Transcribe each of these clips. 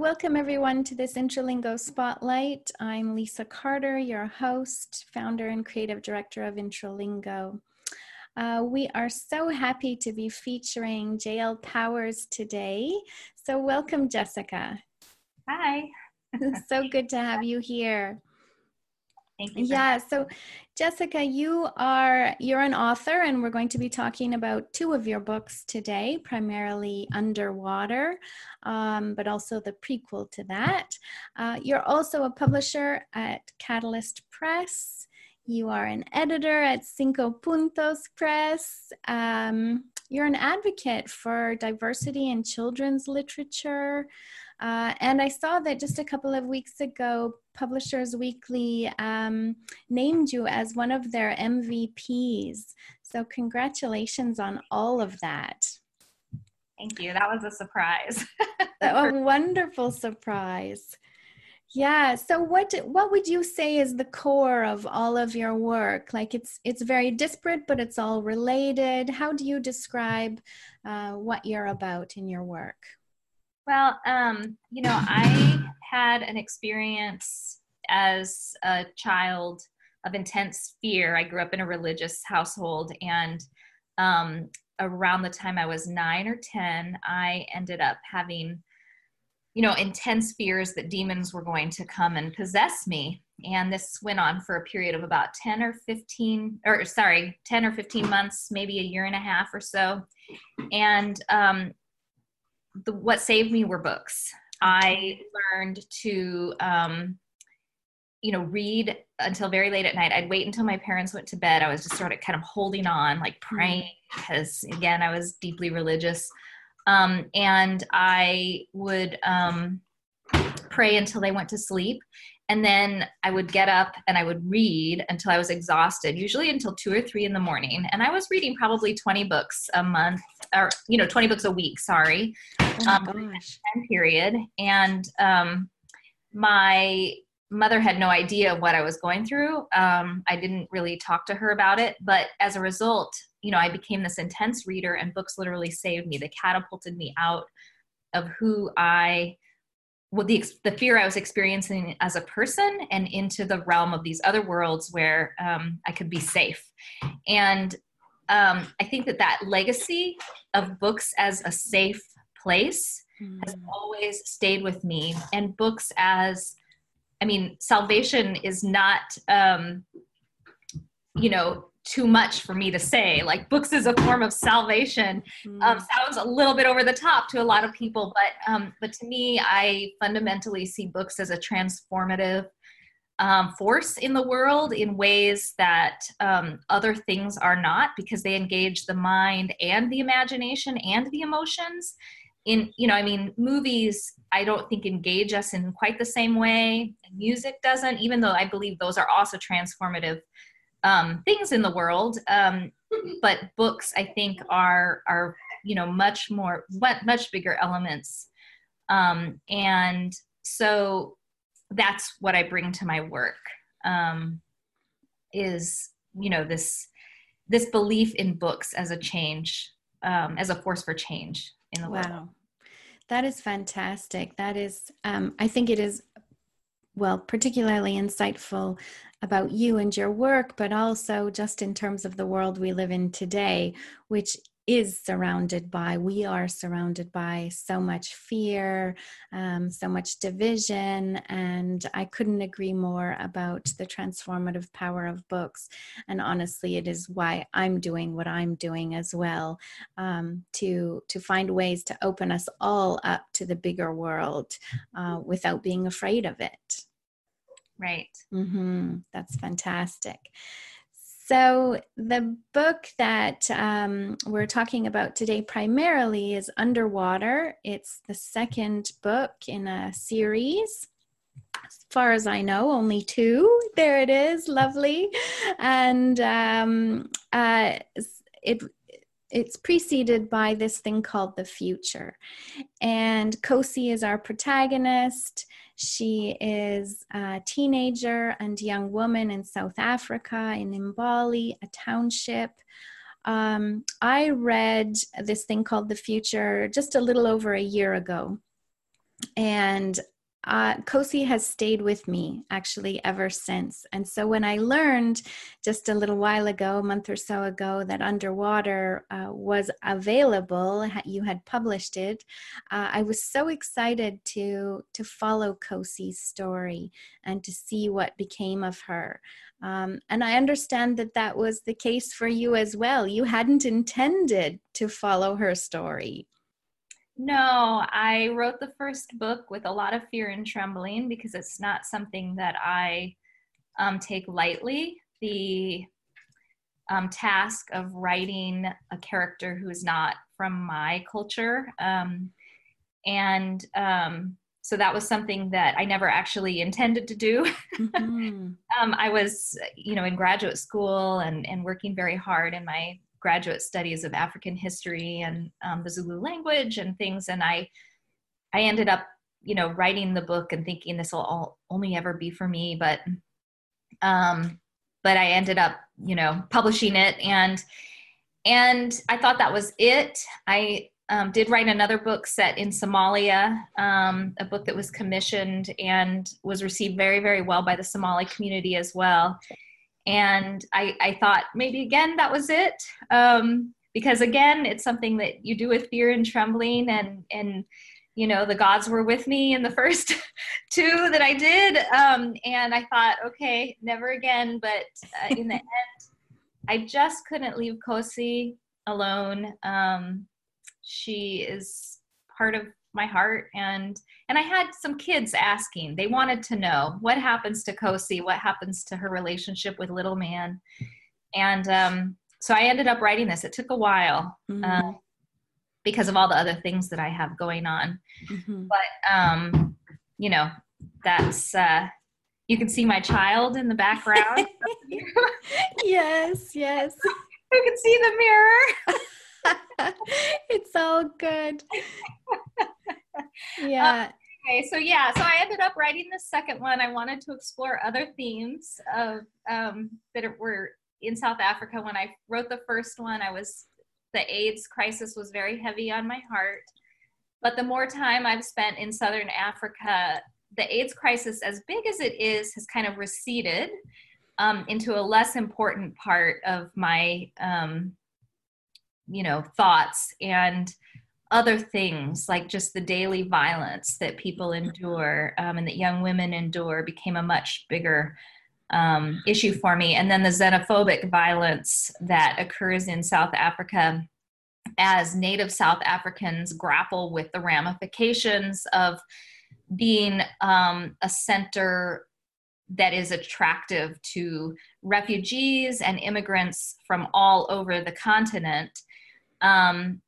Welcome everyone to this Intralingo Spotlight. I'm Lisa Carter, your host, founder, and creative director of Intralingo. Uh, we are so happy to be featuring JL Powers today. So, welcome, Jessica. Hi. so good to have you here. Thank you. Yeah. So, Jessica, you are you're an author, and we're going to be talking about two of your books today, primarily Underwater, um, but also the prequel to that. Uh, you're also a publisher at Catalyst Press. You are an editor at Cinco Puntos Press. Um, you're an advocate for diversity in children's literature. Uh, and I saw that just a couple of weeks ago, Publishers Weekly um, named you as one of their MVPs. So, congratulations on all of that. Thank you. That was a surprise. a wonderful surprise. Yeah. So what what would you say is the core of all of your work? Like it's it's very disparate, but it's all related. How do you describe uh, what you're about in your work? Well, um, you know, I had an experience as a child of intense fear. I grew up in a religious household, and um, around the time I was nine or 10, I ended up having, you know, intense fears that demons were going to come and possess me. And this went on for a period of about 10 or 15, or sorry, 10 or 15 months, maybe a year and a half or so. And um, the, what saved me were books. I learned to, um, you know, read until very late at night. I'd wait until my parents went to bed. I was just sort of kind of holding on, like mm-hmm. praying, because again, I was deeply religious. Um, and I would um, pray until they went to sleep and then I would get up and I would read until I was exhausted, usually until two or three in the morning. And I was reading probably 20 books a month, or, you know, 20 books a week, sorry, oh um, gosh. period. And um, my mother had no idea what I was going through. Um, I didn't really talk to her about it. But as a result, you know, I became this intense reader, and books literally saved me. They catapulted me out of who I well, the, the fear I was experiencing as a person and into the realm of these other worlds where um, I could be safe. And um, I think that that legacy of books as a safe place mm. has always stayed with me. And books as, I mean, salvation is not, um, you know, too much for me to say. Like books is a form of salvation mm. um, sounds a little bit over the top to a lot of people, but um, but to me, I fundamentally see books as a transformative um, force in the world in ways that um, other things are not, because they engage the mind and the imagination and the emotions. In you know, I mean, movies I don't think engage us in quite the same way. Music doesn't, even though I believe those are also transformative um, things in the world. Um, but books, I think, are are you know much more much bigger elements, um, and so that's what I bring to my work. Um, is you know this this belief in books as a change, um, as a force for change in the wow. world. That is fantastic. That is, um, I think it is, well, particularly insightful about you and your work, but also just in terms of the world we live in today, which is surrounded by, we are surrounded by so much fear, um, so much division. And I couldn't agree more about the transformative power of books. And honestly, it is why I'm doing what I'm doing as well um, to, to find ways to open us all up to the bigger world uh, without being afraid of it. Right. Mm-hmm. That's fantastic. So, the book that um, we're talking about today primarily is Underwater. It's the second book in a series. As far as I know, only two. There it is, lovely. And um, uh, it it's preceded by this thing called the future. And Kosi is our protagonist. She is a teenager and young woman in South Africa, in Mbali, a township. Um, I read this thing called The Future just a little over a year ago. and uh, Kosi has stayed with me actually ever since. And so when I learned just a little while ago, a month or so ago, that Underwater uh, was available, you had published it, uh, I was so excited to to follow Kosi's story and to see what became of her. Um, and I understand that that was the case for you as well. You hadn't intended to follow her story. No, I wrote the first book with a lot of fear and trembling because it's not something that I um, take lightly. The um, task of writing a character who's not from my culture. Um, and um, so that was something that I never actually intended to do. Mm-hmm. Um, I was, you know, in graduate school and, and working very hard in my graduate studies of African history and um, the Zulu language and things. And I, I ended up, you know, writing the book and thinking this will all, only ever be for me. But, um, but I ended up, you know, publishing it and, and I thought that was it. I um, did write another book set in Somalia, um, a book that was commissioned and was received very, very well by the Somali community as well and I, I thought maybe again that was it. Um, because again it's something that you do with fear and trembling and and you know the gods were with me in the first two that i did. Um, and i thought okay never again. But uh, in the end i just couldn't leave kosi alone. Um, she is part of my heart and and i had some kids asking. They wanted to know what happens to kosi what happens to her relationship with little man. And um, so i ended up writing this. It took a while mm-hmm. uh, because of all the other things that i have going on. Mm-hmm. but um, you know that's uh, you can see my child in the background. Yes yes. You can see the mirror. It's all good yeah. Um, okay, so yeah, so I ended up writing the second one. I wanted to explore other themes of um, that were in South Africa. When I wrote the first one, I was the AIDS crisis was very heavy on my heart. But the more time I've spent in Southern Africa, the AIDS crisis, as big as it is, has kind of receded um, into a less important part of my, um, you know, thoughts. And other things like just the daily violence that people endure um, and that young women endure became a much bigger um, issue for me. And then the xenophobic violence that occurs in South Africa as Native South Africans grapple with the ramifications of being um, a center that is attractive to refugees and immigrants from all over the continent. Um,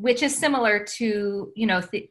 which is similar to you know th-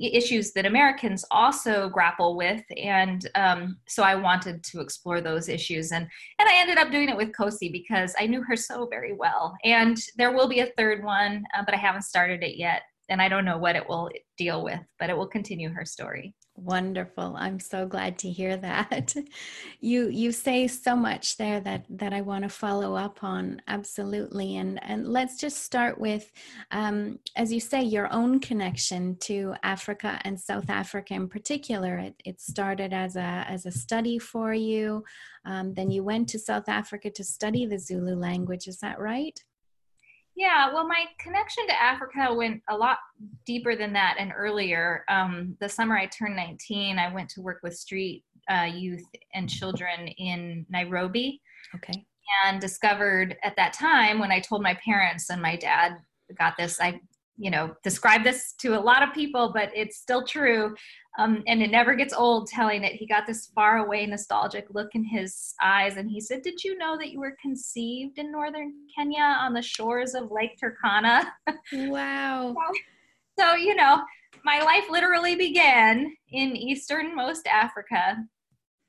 issues that Americans also grapple with, and um, so I wanted to explore those issues, and and I ended up doing it with Kosi because I knew her so very well, and there will be a third one, uh, but I haven't started it yet, and I don't know what it will deal with, but it will continue her story. Wonderful. I'm so glad to hear that. you you say so much there that that I want to follow up on absolutely. And and let's just start with, um, as you say, your own connection to Africa and South Africa in particular. It, it started as a as a study for you. Um, then you went to South Africa to study the Zulu language. Is that right? Yeah, well, my connection to Africa went a lot deeper than that and earlier. Um, the summer I turned 19, I went to work with street uh, youth and children in Nairobi. Okay. And discovered at that time when I told my parents and my dad got this, I you know described this to a lot of people but it's still true um, and it never gets old telling it. He got this far away nostalgic look in his eyes and he said did you know that you were conceived in northern kenya on the shores of lake turkana? Wow. So, so you know my life literally began in easternmost africa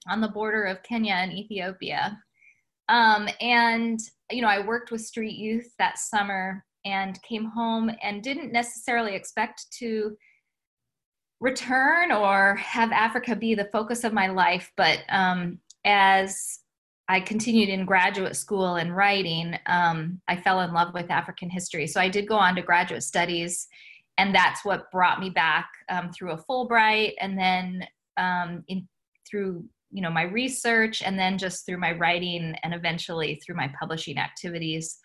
on the border of kenya and ethiopia. Um, and you know i worked with street youth that summer and came home and didn't necessarily expect to return or have Africa be the focus of my life. But um, as I continued in graduate school and writing, um, I fell in love with African history. So I did go on to graduate studies and that's what brought me back um, through a Fulbright, and then um, in through you know my research, and then just through my writing, and eventually through my publishing activities,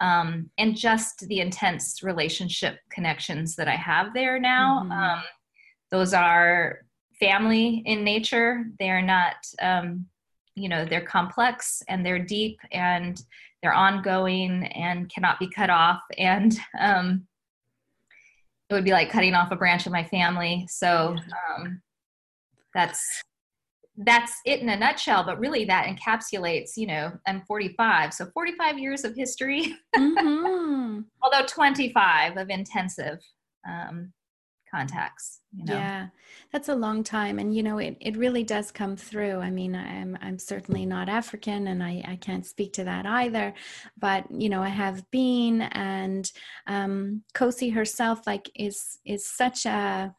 um, and just the intense relationship connections that I have there now. Mm-hmm. Those are family in nature. They are not, um, you know, they're complex and they're deep and they're ongoing and cannot be cut off. And um, it would be like cutting off a branch of my family. So um, that's that's it in a nutshell but really that encapsulates you know i'm 45 so 45 years of history mm-hmm. although 25 of intensive um, contacts you know? yeah that's a long time and you know it, it really does come through i mean i'm i'm certainly not african and i i can't speak to that either but you know i have been and um Kosi herself like is is such a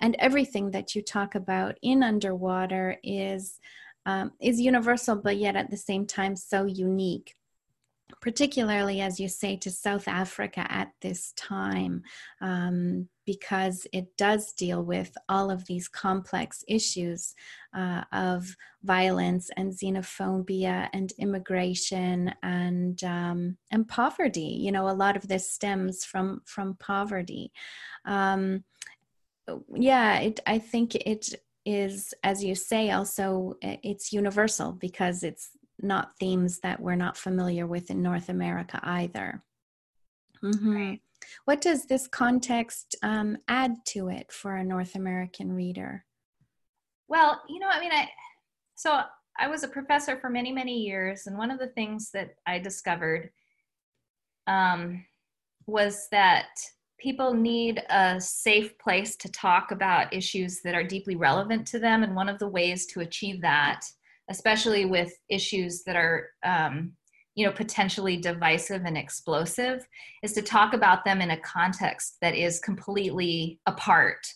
and everything that you talk about in underwater is um, is universal but yet at the same time so unique particularly as you say to south africa at this time um, because it does deal with all of these complex issues uh, of violence and xenophobia and immigration and um, and poverty. You know, a lot of this stems from from poverty. Um, yeah, it, I think it is, as you say, also it's universal because it's not themes that we're not familiar with in North America either. Mm-hmm. Right. What does this context um, add to it for a North American reader? Well, you know, I mean, I so I was a professor for many, many years, and one of the things that I discovered um, was that people need a safe place to talk about issues that are deeply relevant to them, and one of the ways to achieve that, especially with issues that are um, you know potentially divisive and explosive is to talk about them in a context that is completely apart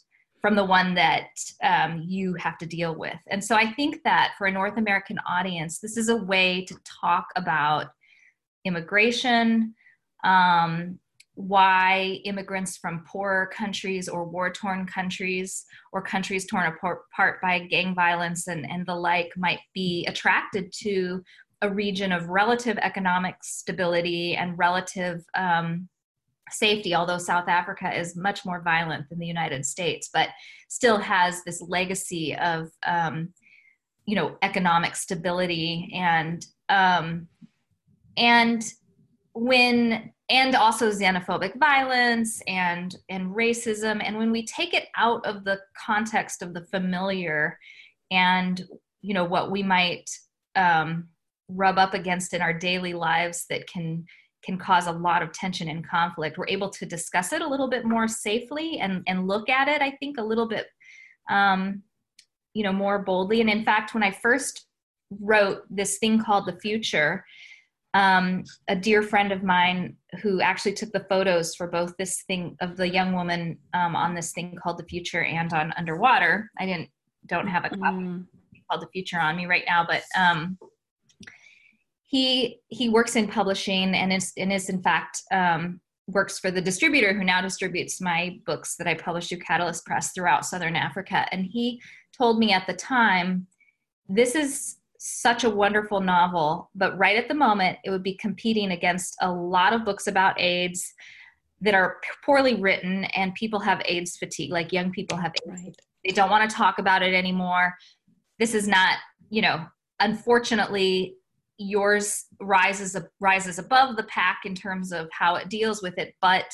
from the one that um, you have to deal with. And so i think that for a north american audience this is a way to talk about immigration um, why immigrants from poorer countries or war torn countries or countries torn apart by gang violence and, and the like might be attracted to a region of relative economic stability and relative um, safety, although South Africa is much more violent than the United States, but still has this legacy of, um, you know, economic stability and um, and when and also xenophobic violence and and racism. And when we take it out of the context of the familiar and you know what we might um, rub up against in our daily lives that can can cause a lot of tension and conflict we're able to discuss it a little bit more safely and and look at it i think a little bit um, you know more boldly. And in fact when i first wrote this thing called the future um, a dear friend of mine who actually took the photos for both this thing of the young woman um, on this thing called the future and on underwater i didn't don't have a copy mm. called the future on me right now but um, he he works in publishing and is and is in fact um, works for the distributor who now distributes my books that I publish through Catalyst Press throughout Southern Africa. And he told me at the time, this is such a wonderful novel, but right at the moment, it would be competing against a lot of books about AIDS that are poorly written, and people have AIDS fatigue, like young people have AIDS. Right. They don't want to talk about it anymore. This is not, you know, unfortunately, yours rises rises above the pack in terms of how it deals with it but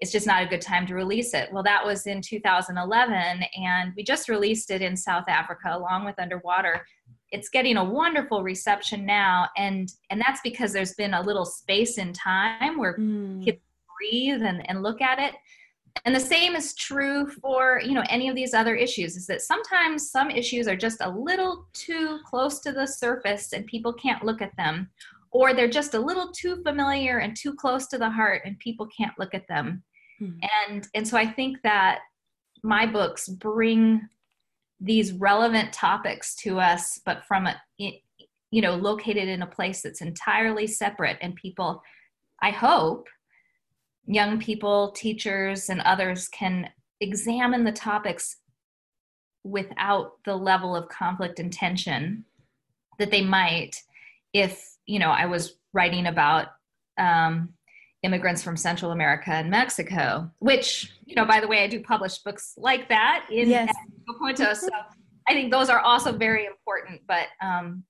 it's just not a good time to release it well that was in 2011 and we just released it in south africa along with underwater it's getting a wonderful reception now and and that's because there's been a little space in time where mm. kids breathe and, and look at it and the same is true for you know any of these other issues is that sometimes some issues are just a little too close to the surface and people can't look at them or they're just a little too familiar and too close to the heart and people can't look at them hmm. and and so i think that my books bring these relevant topics to us but from a you know located in a place that's entirely separate and people i hope young people, teachers, and others can examine the topics without the level of conflict and tension that they might if you know i was writing about um, immigrants from central america and mexico which you know by the way i do publish books like that in yes. Punto, so i think those are also very important but um,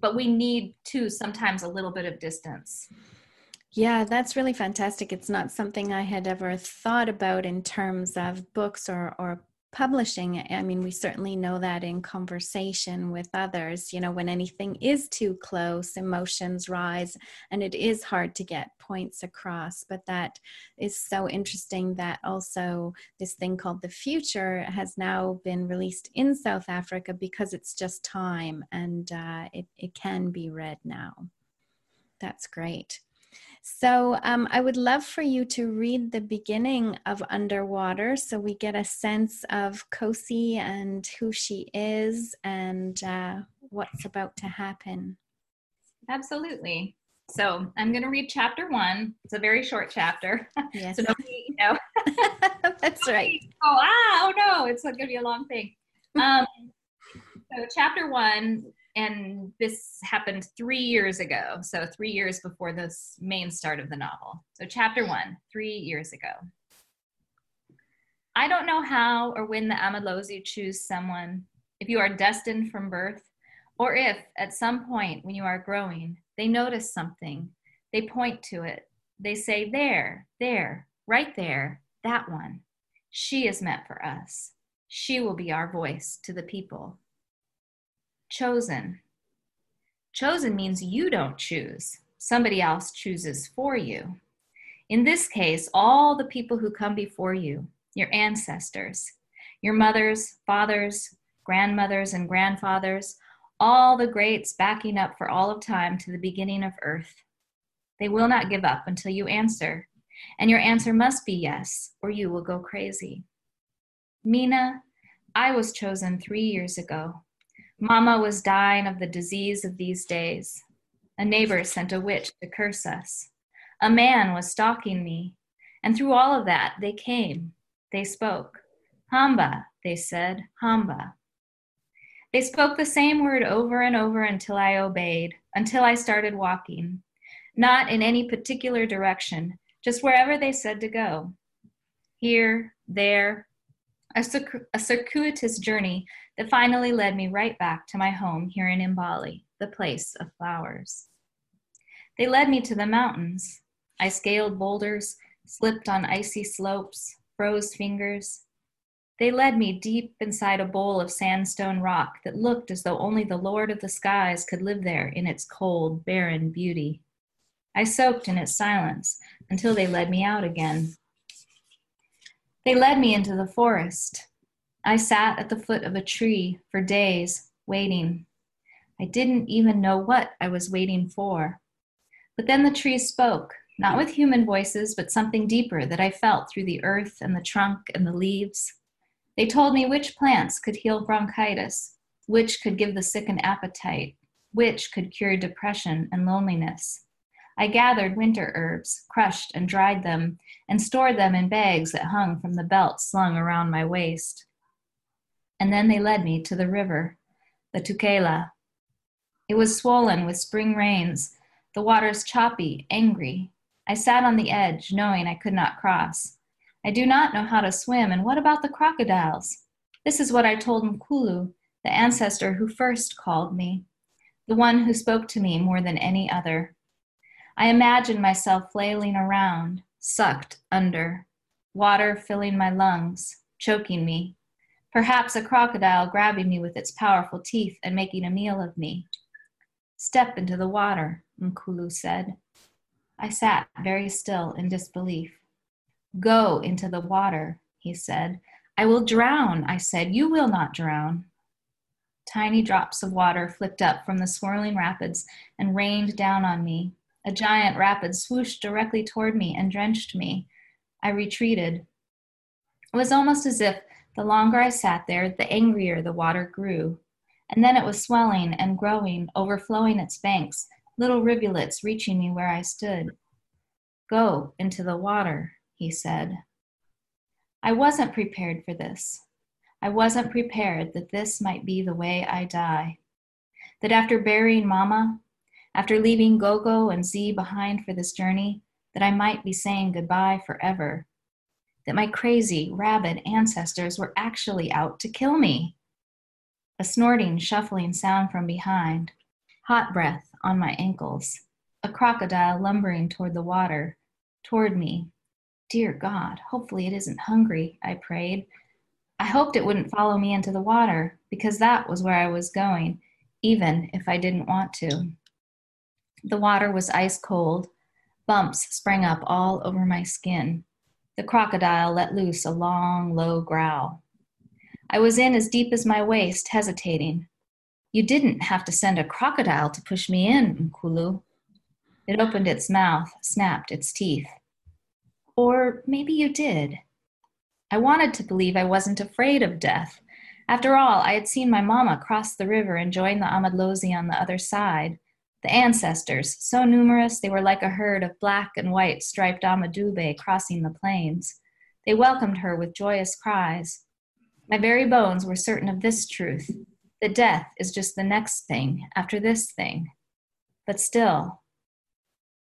but we need to sometimes a little bit of distance yeah, that's really fantastic. It's not something I had ever thought about in terms of books or, or publishing. I mean, we certainly know that in conversation with others. You know, when anything is too close, emotions rise and it is hard to get points across. But that is so interesting that also this thing called The Future has now been released in South Africa because it's just time and uh, it, it can be read now. That's great. So um, I would love for you to read the beginning of Underwater so we get a sense of Kosi and who she is and uh, what's about to happen. Absolutely. So I'm going to read chapter one. It's a very short chapter. Yes. so nobody, you know. That's right. Oh, ah, oh no, it's going to be a long thing. Um, so chapter one and this happened three years ago. So, three years before this main start of the novel. So, chapter one, three years ago. I don't know how or when the Amadlozi choose someone, if you are destined from birth, or if at some point when you are growing, they notice something, they point to it, they say, There, there, right there, that one. She is meant for us. She will be our voice to the people chosen. Chosen means you don't choose, somebody else chooses for you. In this case, all the people who come before you, your ancestors, your mothers, fathers, grandmothers, and grandfathers, all the greats backing up for all of time to the beginning of earth. They will not give up until you answer, and your answer must be yes, or you will go crazy. Mina, I was chosen three years ago. Mama was dying of the disease of these days. A neighbor sent a witch to curse us. A man was stalking me. And through all of that, they came. They spoke. Hamba, they said, Hamba. They spoke the same word over and over until I obeyed, until I started walking. Not in any particular direction, just wherever they said to go. Here, there, a, circu- a circuitous journey that finally led me right back to my home here in Mbali, the place of flowers. They led me to the mountains. I scaled boulders, slipped on icy slopes, froze fingers. They led me deep inside a bowl of sandstone rock that looked as though only the Lord of the skies could live there in its cold, barren beauty. I soaked in its silence until they led me out again. They led me into the forest. I sat at the foot of a tree for days, waiting. I didn't even know what I was waiting for. But then the tree spoke, not with human voices, but something deeper that I felt through the earth and the trunk and the leaves. They told me which plants could heal bronchitis, which could give the sick an appetite, which could cure depression and loneliness. I gathered winter herbs, crushed and dried them, and stored them in bags that hung from the belt slung around my waist and then they led me to the river, the Tukela. It was swollen with spring rains, the waters choppy, angry. I sat on the edge, knowing I could not cross. I do not know how to swim, and what about the crocodiles? This is what I told Mkulu, the ancestor who first called me, the one who spoke to me more than any other. I imagined myself flailing around, sucked under, water filling my lungs, choking me, Perhaps a crocodile grabbing me with its powerful teeth and making a meal of me. Step into the water, Mkulu said. I sat very still in disbelief. Go into the water, he said. I will drown, I said. You will not drown. Tiny drops of water flicked up from the swirling rapids and rained down on me. A giant rapid swooshed directly toward me and drenched me. I retreated. It was almost as if the longer I sat there, the angrier the water grew. And then it was swelling and growing, overflowing its banks, little rivulets reaching me where I stood. Go into the water, he said. I wasn't prepared for this. I wasn't prepared that this might be the way I die. That after burying Mama, after leaving Gogo and Z behind for this journey, that I might be saying goodbye forever. That my crazy, rabid ancestors were actually out to kill me. A snorting, shuffling sound from behind, hot breath on my ankles, a crocodile lumbering toward the water, toward me. Dear God, hopefully it isn't hungry, I prayed. I hoped it wouldn't follow me into the water, because that was where I was going, even if I didn't want to. The water was ice cold. Bumps sprang up all over my skin. The crocodile let loose a long, low growl. I was in as deep as my waist, hesitating. You didn't have to send a crocodile to push me in, Mkulu. It opened its mouth, snapped its teeth. Or maybe you did. I wanted to believe I wasn't afraid of death. After all, I had seen my mama cross the river and join the Amadlozi on the other side. The ancestors, so numerous they were like a herd of black and white striped Amadube crossing the plains. They welcomed her with joyous cries. My very bones were certain of this truth that death is just the next thing after this thing. But still,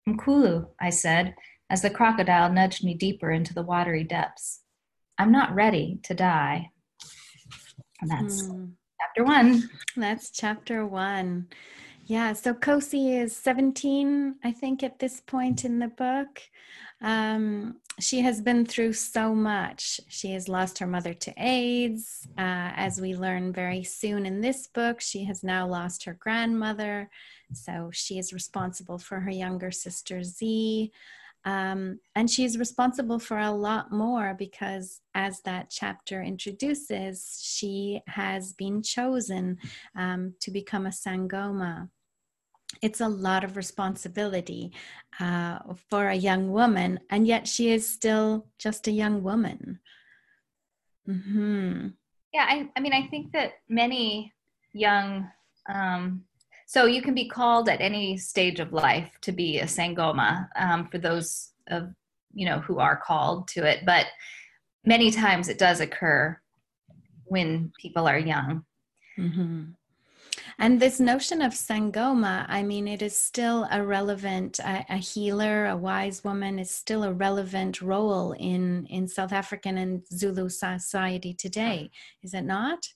Mkulu, I said, as the crocodile nudged me deeper into the watery depths. I'm not ready to die. And that's mm. chapter one. That's chapter one. Yeah, so Kosi is 17, I think, at this point in the book. Um, she has been through so much. She has lost her mother to AIDS. Uh, as we learn very soon in this book, she has now lost her grandmother. So she is responsible for her younger sister, Z. Um, and she's responsible for a lot more because, as that chapter introduces, she has been chosen um, to become a Sangoma it's a lot of responsibility uh, for a young woman, and yet she is still just a young woman. Mm-hmm. Yeah, I, I mean, I think that many young, um, so you can be called at any stage of life to be a sangoma um, for those of you know who are called to it, but many times it does occur when people are young. Mm-hmm. And this notion of Sangoma, I mean, it is still a relevant, a, a, healer, a wise woman is still a relevant role in, in South African and Zulu society today, is it not?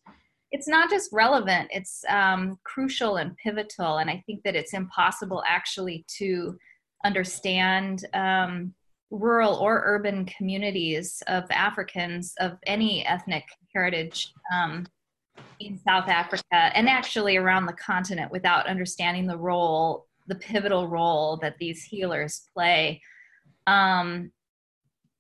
It's not just relevant, it's um, crucial and pivotal. And I think that it's impossible actually to understand um, rural or urban communities of Africans of any ethnic heritage. Um, in South Africa and actually around the continent without understanding the role, the pivotal role that these healers play. Um,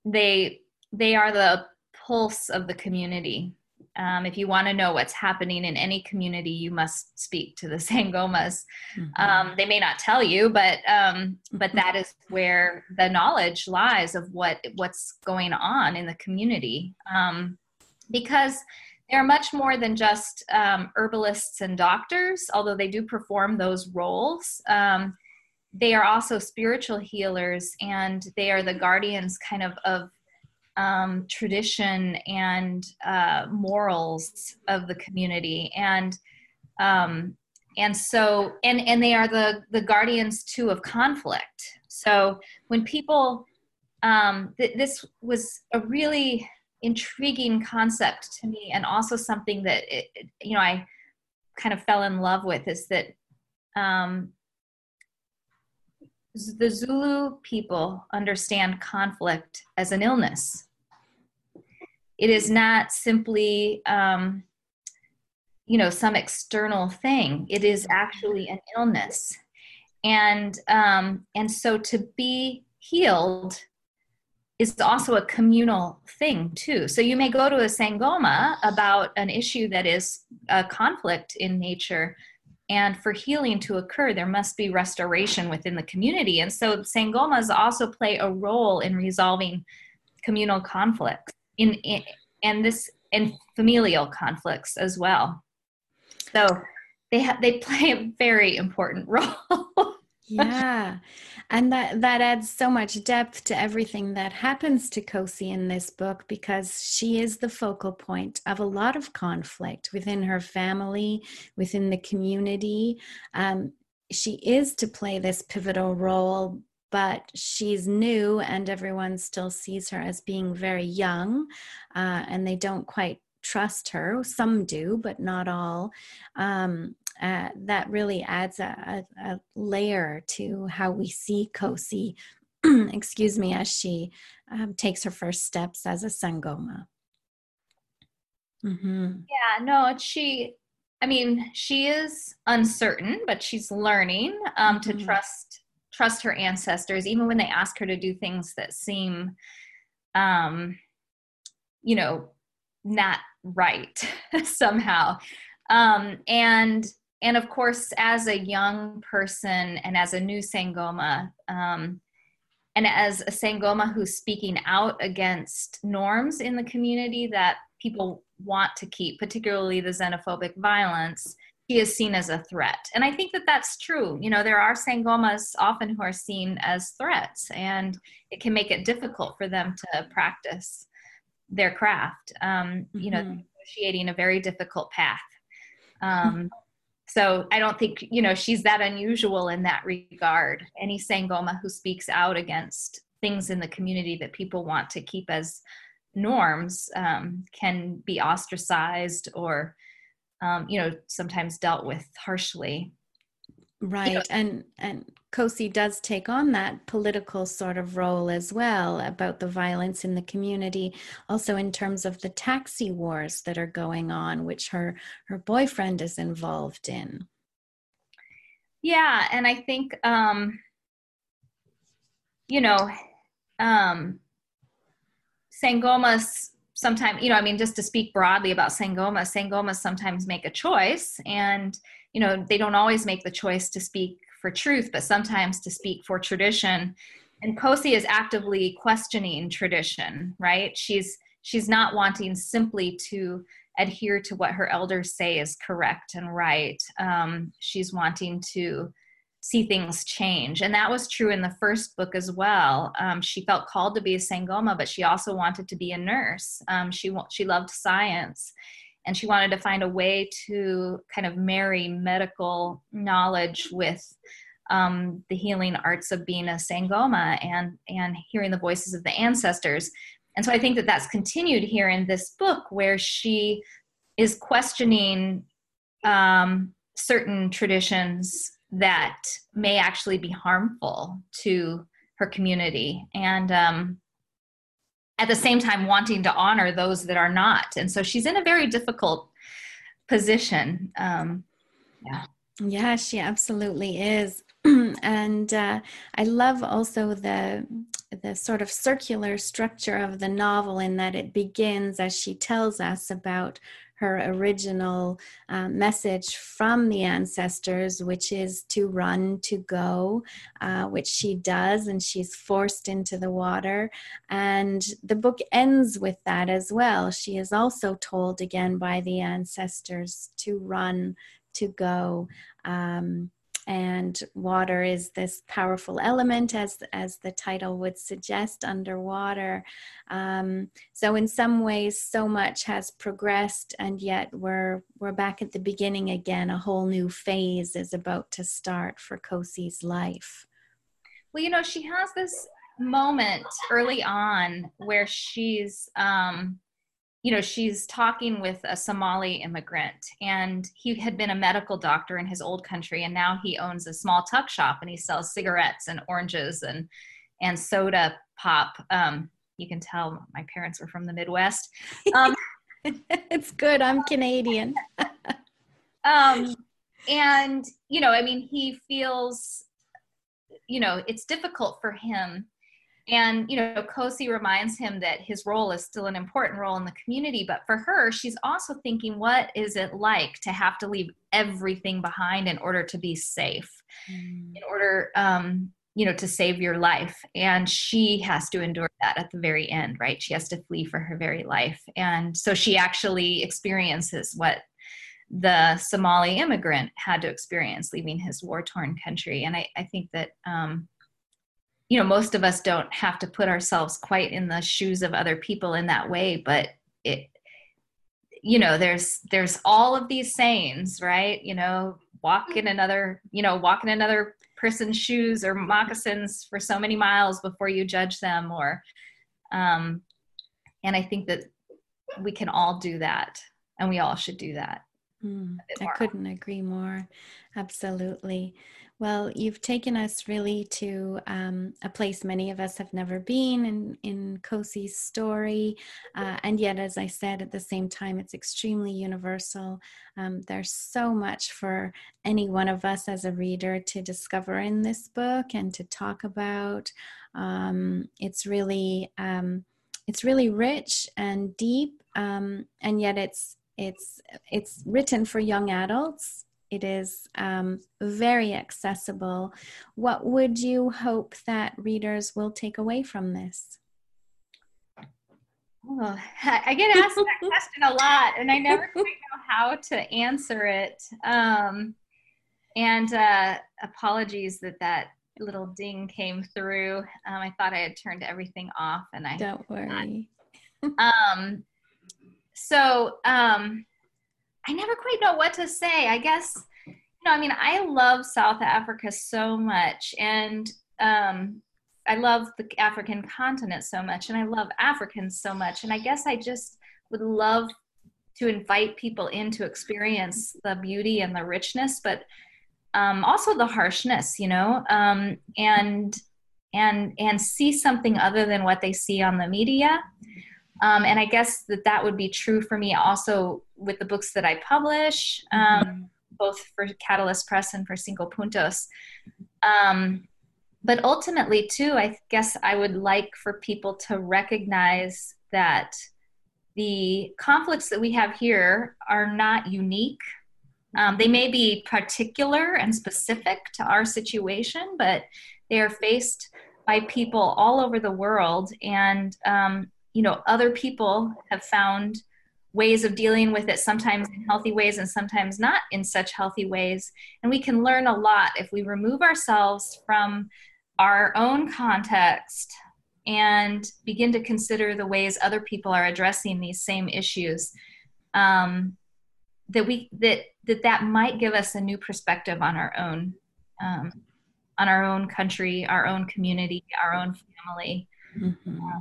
they they are the pulse of the community. Um, if you want to know what's happening in any community, you must speak to the Sangomas. Mm-hmm. Um, they may not tell you, but um, but that is where the knowledge lies of what what's going on in the community. Um, because they're much more than just um, herbalists and doctors, although they do perform those roles. Um, they are also spiritual healers, and they are the guardians, kind of, of um, tradition and uh, morals of the community, and um, and so and and they are the the guardians too of conflict. So when people, um, th- this was a really intriguing concept to me and also something that it, you know i kind of fell in love with is that um, the zulu people understand conflict as an illness. It is not simply um, you know some external thing. It is actually an illness. And um, and so to be healed is also a communal thing too. So you may go to a sangoma about an issue that is a conflict in nature, and for healing to occur, there must be restoration within the community. And so sangomas also play a role in resolving communal conflicts in, in and this and familial conflicts as well. So they have they play a very important role. Yeah. And that that adds so much depth to everything that happens to Kosi in this book because she is the focal point of a lot of conflict within her family, within the community. Um, she is to play this pivotal role, but she's new and everyone still sees her as being very young uh, and they don't quite trust her. Some do, but not all. Um, uh, that really adds a, a, a, layer to how we see Kosi, excuse me, as she um, takes her first steps as a Sangoma. Mm-hmm. Yeah, no, she, I mean, she is uncertain, but she's learning um, to mm-hmm. trust trust her ancestors, even when they ask her to do things that seem, um, you know, not right somehow. Um, and and of course, as a young person and as a new Sangoma, um, and as a Sangoma who's speaking out against norms in the community that people want to keep, particularly the xenophobic violence, he is seen as a threat. And I think that that's true. You know, there are Sangomas often who are seen as threats, and it can make it difficult for them to practice their craft. Um, mm-hmm. You know, mm-hmm. negotiating a very difficult path. Um, so I don't think, you know, she's that unusual in that regard. Any Sangoma who speaks out against things in the community that people want to keep as norms um, can be ostracized or, um, you know, sometimes dealt with harshly right you know, and and kosi does take on that political sort of role as well about the violence in the community also in terms of the taxi wars that are going on which her her boyfriend is involved in. Yeah and i think um you know um sangomas sometimes you know i mean just to speak broadly about sangoma sangomas sometimes make a choice and you know they don't always make the choice to speak for truth but sometimes to speak for tradition. And kosi is actively questioning tradition right? She's she's not wanting simply to adhere to what her elders say is correct and right. Um, she's wanting to see things change. And that was true in the first book as well. Um, she felt called to be a sangoma but she also wanted to be a nurse. Um, she she loved science and she wanted to find a way to kind of marry medical knowledge with um, the healing arts of being a sangoma and and hearing the voices of the ancestors. And so i think that that's continued here in this book where she is questioning um, certain traditions that may actually be harmful to her community. And um, at the same time wanting to honor those that are not. And so she's in a very difficult position. Um, yeah. Yeah she absolutely is. And uh, i love also the the sort of circular structure of the novel in that it begins as she tells us about her original uh, message from the ancestors, which is to run, to go, uh, which she does, and she's forced into the water. And the book ends with that as well. She is also told again by the ancestors to run, to go. Um, and water is this powerful element as as the title would suggest underwater. Um, so in some ways so much has progressed and yet we're we're back at the beginning again. A whole new phase is about to start for kosi's life. Well you know she has this moment early on where she's um, you know, she's talking with a Somali immigrant, and he had been a medical doctor in his old country, and now he owns a small tuck shop, and he sells cigarettes and oranges and and soda pop. Um, you can tell my parents were from the Midwest. Um, it's good. I'm Canadian. um, and you know, I mean, he feels, you know, it's difficult for him and, you know, Kosi reminds him that his role is still an important role in the community. But for her, she's also thinking, what is it like to have to leave everything behind in order to be safe, mm. in order, um, you know, to save your life? And she has to endure that at the very end, right? She has to flee for her very life. And so she actually experiences what the Somali immigrant had to experience leaving his war torn country. And I, I think that, um, you know, most of us don't have to put ourselves quite in the shoes of other people in that way, but it, you know, there's, there's all of these sayings, right? You know, walk in another, you know, walk in another person's shoes or moccasins for so many miles before you judge them or, um, and I think that we can all do that and we all should do that. Mm, I couldn't agree more. Absolutely. Well, you've taken us really to um, a place many of us have never been in, in Kosi's story. Uh, and yet, as I said, at the same time, it's extremely universal. Um, there's so much for any one of us as a reader to discover in this book and to talk about. Um, it's really. Um, it's really rich and deep, um, and yet it's it's it's written for young adults. It is um, very accessible. What would you hope that readers will take away from this? Oh, I get asked that question a lot, and I never quite know how to answer it. Um, and uh, apologies that that little ding came through. Um, I thought I had turned everything off, and I don't worry. um, so um, I never quite know what to say. I guess you know. I mean, I love South Africa so much, and um, I love the African continent so much, and I love Africans so much. And I guess I just would love to invite people in to experience the beauty and the richness, but um, also the harshness, you know, um, and and and see something other than what they see on the media. Um, and I guess that that would be true for me also with the books that I publish, um, mm-hmm. both for Catalyst Press and for Cinco Puntos. Um, but ultimately, too, I guess I would like for people to recognize that the conflicts that we have here are not unique. Um, they may be particular and specific to our situation, but they are faced by people all over the world. And um, you know other people have found ways of dealing with it sometimes in healthy ways and sometimes not in such healthy ways and we can learn a lot if we remove ourselves from our own context and begin to consider the ways other people are addressing these same issues um, that we that that that might give us a new perspective on our own um, on our own country our own community our own family mm-hmm. uh,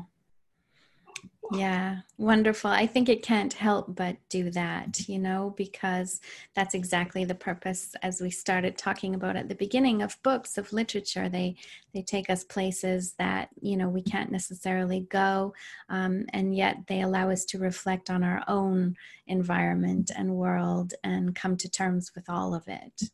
yeah, wonderful. I think it can't help but do that, you know, because that's exactly the purpose as we started talking about at the beginning of books of literature. They they take us places that, you know, we can't necessarily go, um, and yet they allow us to reflect on our own environment and world and come to terms with all of it.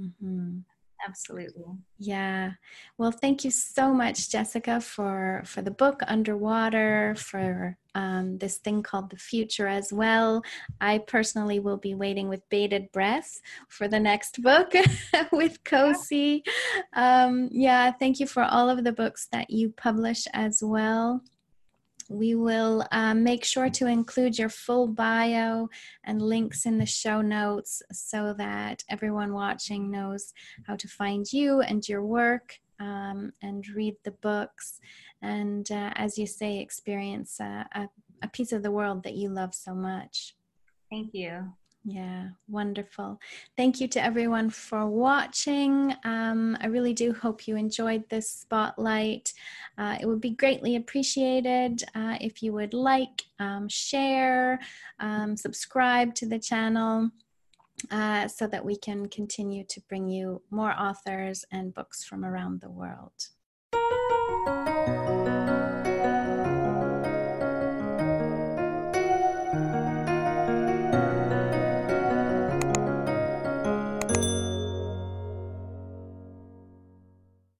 Mm-hmm absolutely. Yeah. Well thank you so much jessica for for the book underwater for um, this thing called the future as well. I personally will be waiting with bated breath for the next book with kosi. Um, yeah thank you for all of the books that you publish as well we will um, make sure to include your full bio and links in the show notes so that everyone watching knows how to find you and your work um, and read the books. And uh, as you say, experience uh, a, a piece of the world that you love so much. Thank you. Yeah, wonderful. Thank you to everyone for watching. Um, I really do hope you enjoyed this spotlight. Uh, it would be greatly appreciated uh, if you would like, um, share, um, subscribe to the channel. Uh, so that we can continue to bring you more authors and books from around the world.